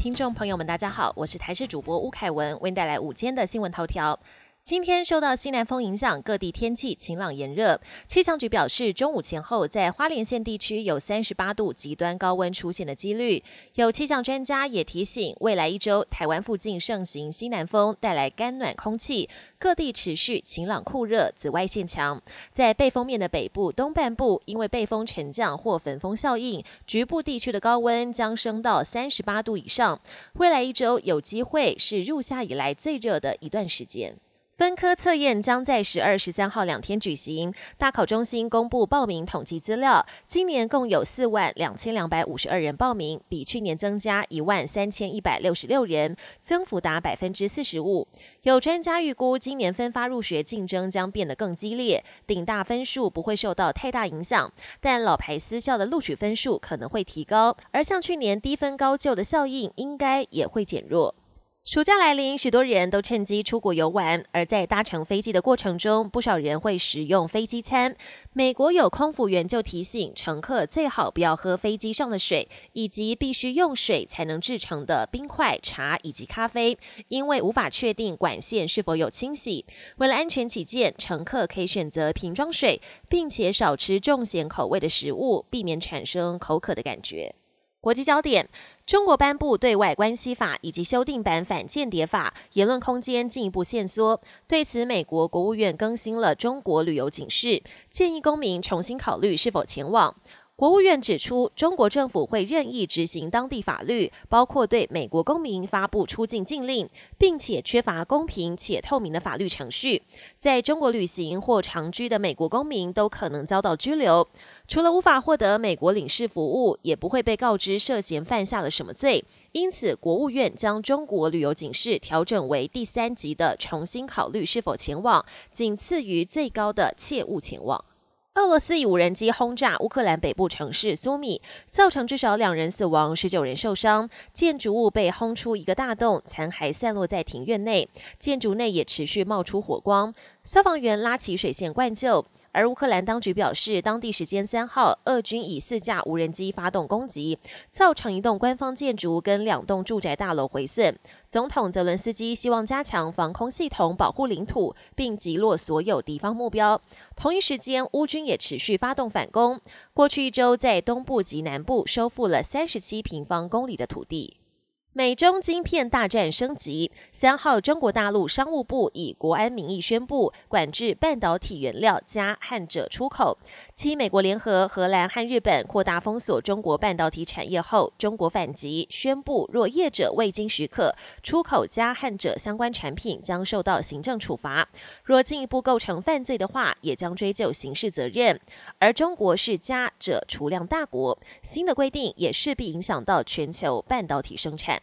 听众朋友们，大家好，我是台视主播吴凯文，为您带来午间的新闻头条。今天受到西南风影响，各地天气晴朗炎热。气象局表示，中午前后在花莲县地区有三十八度极端高温出现的几率。有气象专家也提醒，未来一周台湾附近盛行西南风，带来干暖空气，各地持续晴朗酷热，紫外线强。在背风面的北部、东半部，因为背风沉降或粉风效应，局部地区的高温将升到三十八度以上。未来一周有机会是入夏以来最热的一段时间。分科测验将在十二、十三号两天举行。大考中心公布报名统计资料，今年共有四万两千两百五十二人报名，比去年增加一万三千一百六十六人，增幅达百分之四十五。有专家预估，今年分发入学竞争将变得更激烈，顶大分数不会受到太大影响，但老牌私校的录取分数可能会提高，而像去年低分高就的效应，应该也会减弱。暑假来临，许多人都趁机出国游玩。而在搭乘飞机的过程中，不少人会食用飞机餐。美国有空服员就提醒乘客，最好不要喝飞机上的水，以及必须用水才能制成的冰块、茶以及咖啡，因为无法确定管线是否有清洗。为了安全起见，乘客可以选择瓶装水，并且少吃重咸口味的食物，避免产生口渴的感觉。国际焦点：中国颁布对外关系法以及修订版反间谍法，言论空间进一步限缩。对此，美国国务院更新了中国旅游警示，建议公民重新考虑是否前往。国务院指出，中国政府会任意执行当地法律，包括对美国公民发布出境禁令，并且缺乏公平且透明的法律程序。在中国旅行或长居的美国公民都可能遭到拘留，除了无法获得美国领事服务，也不会被告知涉嫌犯下了什么罪。因此，国务院将中国旅游警示调整为第三级的，重新考虑是否前往，仅次于最高的切勿前往。俄罗斯以无人机轰炸乌克兰北部城市苏米，造成至少两人死亡、十九人受伤，建筑物被轰出一个大洞，残骸散落在庭院内，建筑内也持续冒出火光，消防员拉起水线灌救。而乌克兰当局表示，当地时间三号，俄军以四架无人机发动攻击，造成一栋官方建筑跟两栋住宅大楼毁损。总统泽伦斯基希望加强防空系统，保护领土，并击落所有敌方目标。同一时间，乌军也持续发动反攻，过去一周在东部及南部收复了三十七平方公里的土地。美中晶片大战升级。三号，中国大陆商务部以国安名义宣布管制半导体原料加焊锗出口。七美国联合荷兰和日本扩大封锁中国半导体产业后，中国反击，宣布若业者未经许可出口加焊锗相关产品，将受到行政处罚。若进一步构成犯罪的话，也将追究刑事责任。而中国是加锗储量大国，新的规定也势必影响到全球半导体生产。